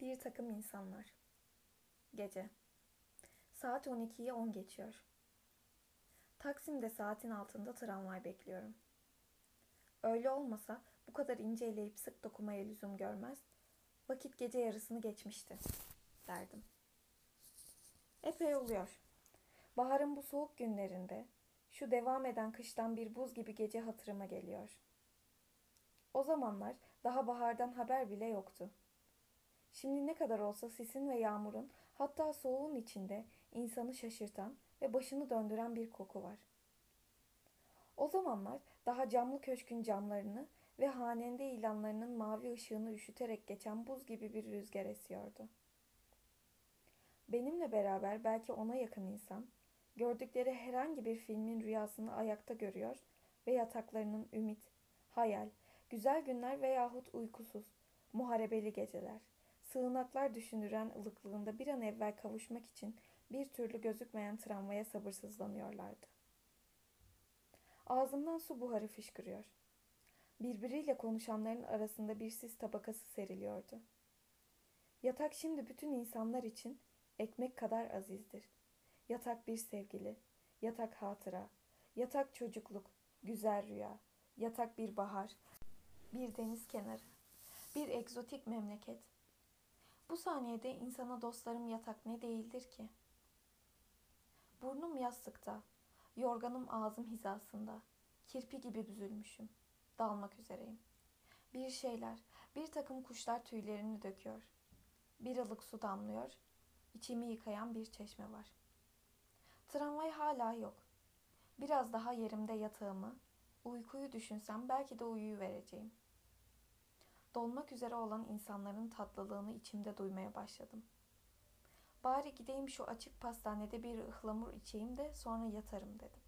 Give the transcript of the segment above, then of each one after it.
Bir takım insanlar. Gece. Saat 12'yi 10 geçiyor. Taksim'de saatin altında tramvay bekliyorum. Öyle olmasa bu kadar ince eleyip sık dokumaya lüzum görmez, vakit gece yarısını geçmişti, derdim. Epey oluyor. Baharın bu soğuk günlerinde, şu devam eden kıştan bir buz gibi gece hatırıma geliyor. O zamanlar daha bahardan haber bile yoktu. Şimdi ne kadar olsa sisin ve yağmurun hatta soğuğun içinde insanı şaşırtan ve başını döndüren bir koku var. O zamanlar daha camlı köşkün camlarını ve hanende ilanlarının mavi ışığını üşüterek geçen buz gibi bir rüzgar esiyordu. Benimle beraber belki ona yakın insan, gördükleri herhangi bir filmin rüyasını ayakta görüyor ve yataklarının ümit, hayal, güzel günler veyahut uykusuz, muharebeli geceler, sığınaklar düşündüren ılıklığında bir an evvel kavuşmak için bir türlü gözükmeyen tramvaya sabırsızlanıyorlardı. Ağzımdan su buharı fışkırıyor. Birbiriyle konuşanların arasında bir sis tabakası seriliyordu. Yatak şimdi bütün insanlar için ekmek kadar azizdir. Yatak bir sevgili, yatak hatıra, yatak çocukluk, güzel rüya, yatak bir bahar, bir deniz kenarı, bir egzotik memleket. Bu saniyede insana dostlarım yatak ne değildir ki? Burnum yastıkta, yorganım ağzım hizasında, kirpi gibi büzülmüşüm, dalmak üzereyim. Bir şeyler, bir takım kuşlar tüylerini döküyor. Bir ılık su damlıyor, içimi yıkayan bir çeşme var. Tramvay hala yok. Biraz daha yerimde yatağımı, uykuyu düşünsem belki de uyuyu vereceğim. Dolmak üzere olan insanların tatlılığını içimde duymaya başladım. Bari gideyim şu açık pastanede bir ıhlamur içeyim de sonra yatarım dedim.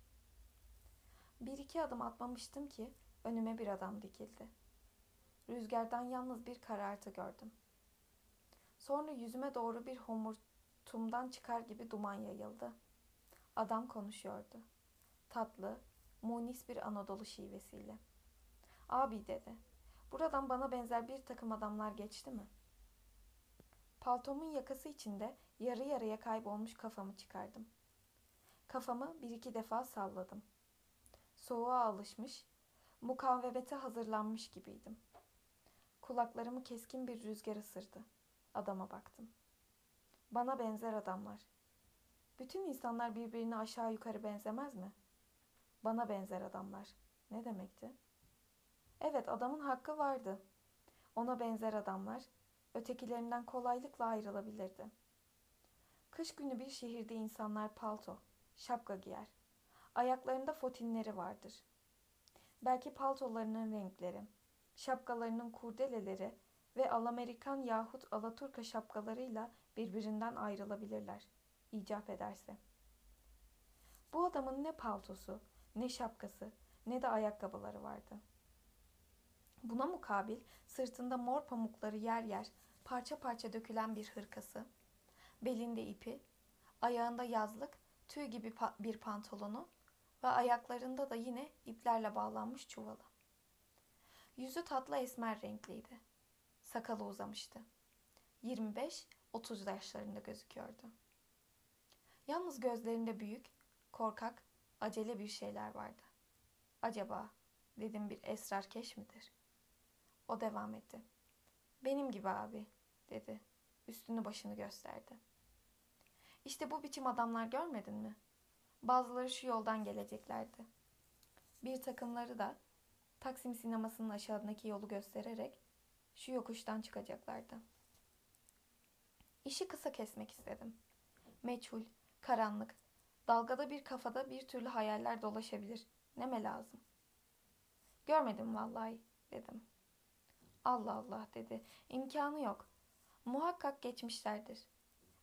Bir iki adım atmamıştım ki önüme bir adam dikildi. Rüzgardan yalnız bir karartı gördüm. Sonra yüzüme doğru bir homurtumdan çıkar gibi duman yayıldı. Adam konuşuyordu. Tatlı, munis bir Anadolu şivesiyle. Abi dedi. Buradan bana benzer bir takım adamlar geçti mi? Paltomun yakası içinde yarı yarıya kaybolmuş kafamı çıkardım. Kafamı bir iki defa salladım. Soğuğa alışmış, mukavemete hazırlanmış gibiydim. Kulaklarımı keskin bir rüzgar ısırdı. Adama baktım. Bana benzer adamlar. Bütün insanlar birbirine aşağı yukarı benzemez mi? Bana benzer adamlar. Ne demekti? Evet adamın hakkı vardı. Ona benzer adamlar ötekilerinden kolaylıkla ayrılabilirdi. Kış günü bir şehirde insanlar palto, şapka giyer. Ayaklarında fotinleri vardır. Belki paltolarının renkleri, şapkalarının kurdeleleri ve Alamerikan yahut Alaturka şapkalarıyla birbirinden ayrılabilirler, icap ederse. Bu adamın ne paltosu, ne şapkası, ne de ayakkabıları vardı. Buna mukabil sırtında mor pamukları yer yer parça parça dökülen bir hırkası, belinde ipi, ayağında yazlık, tüy gibi bir pantolonu ve ayaklarında da yine iplerle bağlanmış çuvalı. Yüzü tatlı esmer renkliydi. Sakalı uzamıştı. 25-30 yaşlarında gözüküyordu. Yalnız gözlerinde büyük, korkak, acele bir şeyler vardı. Acaba dedim bir esrarkeş midir? O devam etti. Benim gibi abi dedi. Üstünü başını gösterdi. İşte bu biçim adamlar görmedin mi? Bazıları şu yoldan geleceklerdi. Bir takımları da Taksim sinemasının aşağıdaki yolu göstererek şu yokuştan çıkacaklardı. İşi kısa kesmek istedim. Meçhul, karanlık, dalgada bir kafada bir türlü hayaller dolaşabilir. Neme lazım? Görmedim vallahi dedim. Allah Allah dedi. İmkanı yok. Muhakkak geçmişlerdir.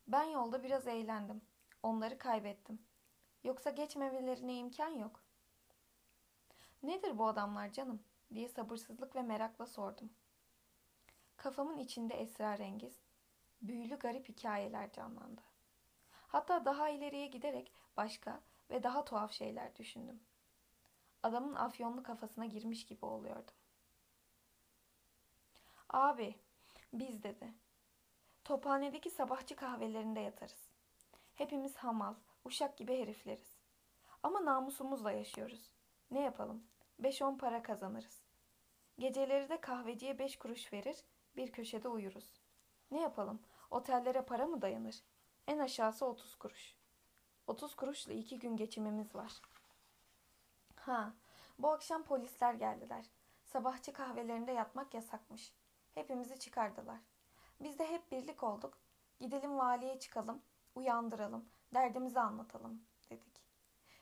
Ben yolda biraz eğlendim. Onları kaybettim. Yoksa geçmemelerine imkan yok. Nedir bu adamlar canım? diye sabırsızlık ve merakla sordum. Kafamın içinde esrarengiz, büyülü garip hikayeler canlandı. Hatta daha ileriye giderek başka ve daha tuhaf şeyler düşündüm. Adamın afyonlu kafasına girmiş gibi oluyordum. Abi, biz dedi. Tophanedeki sabahçı kahvelerinde yatarız. Hepimiz hamal, uşak gibi herifleriz. Ama namusumuzla yaşıyoruz. Ne yapalım? 5-10 para kazanırız. Geceleri de kahveciye 5 kuruş verir, bir köşede uyuruz. Ne yapalım? Otellere para mı dayanır? En aşağısı 30 kuruş. 30 kuruşla iki gün geçimimiz var. Ha, bu akşam polisler geldiler. Sabahçı kahvelerinde yatmak yasakmış. Hepimizi çıkardılar. Biz de hep birlik olduk. Gidelim valiye çıkalım, uyandıralım, derdimizi anlatalım dedik.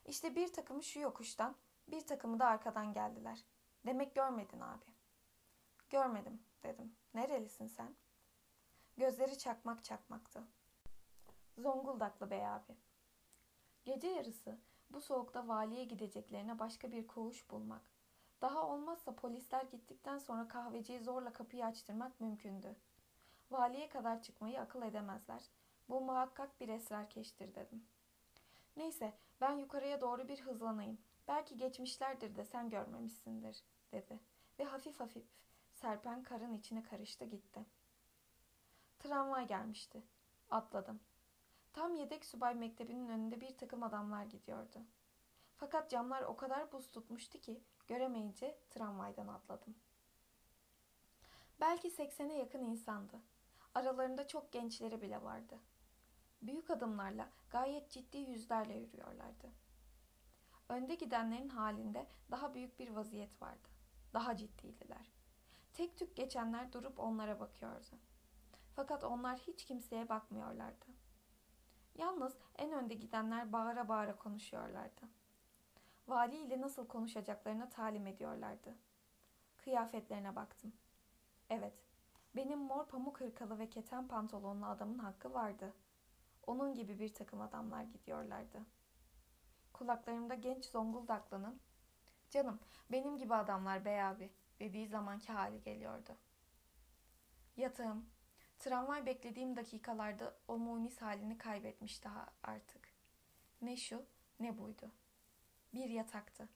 İşte bir takımı şu yokuştan, bir takımı da arkadan geldiler. Demek görmedin abi. Görmedim dedim. Nerelisin sen? Gözleri çakmak çakmaktı. Zonguldaklı bey abi. Gece yarısı bu soğukta valiye gideceklerine başka bir koğuş bulmak. Daha olmazsa polisler gittikten sonra kahveciyi zorla kapıyı açtırmak mümkündü. Valiye kadar çıkmayı akıl edemezler. Bu muhakkak bir esrarkeştir dedim. Neyse ben yukarıya doğru bir hızlanayım. Belki geçmişlerdir de sen görmemişsindir dedi. Ve hafif hafif serpen karın içine karıştı gitti. Tramvay gelmişti. Atladım. Tam yedek subay mektebinin önünde bir takım adamlar gidiyordu. Fakat camlar o kadar buz tutmuştu ki göremeyince tramvaydan atladım. Belki seksene yakın insandı. Aralarında çok gençleri bile vardı. Büyük adımlarla gayet ciddi yüzlerle yürüyorlardı. Önde gidenlerin halinde daha büyük bir vaziyet vardı. Daha ciddiydiler. Tek tük geçenler durup onlara bakıyordu. Fakat onlar hiç kimseye bakmıyorlardı. Yalnız en önde gidenler bağıra bağıra konuşuyorlardı. Vali ile nasıl konuşacaklarına talim ediyorlardı. Kıyafetlerine baktım. Evet, benim mor pamuk hırkalı ve keten pantolonlu adamın hakkı vardı. Onun gibi bir takım adamlar gidiyorlardı. Kulaklarımda genç Zonguldaklı'nın ''Canım, benim gibi adamlar bey abi'' dediği zamanki hali geliyordu. Yatağım, tramvay beklediğim dakikalarda o munis halini kaybetmiş daha artık. Ne şu ne buydu. Bir yataktı.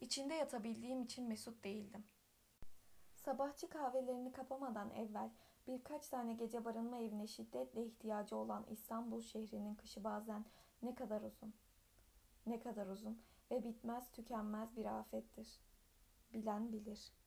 İçinde yatabildiğim için mesut değildim. Sabahçı kahvelerini kapamadan evvel birkaç tane gece barınma evine şiddetle ihtiyacı olan İstanbul şehrinin kışı bazen ne kadar uzun, ne kadar uzun ve bitmez tükenmez bir afettir. Bilen bilir.''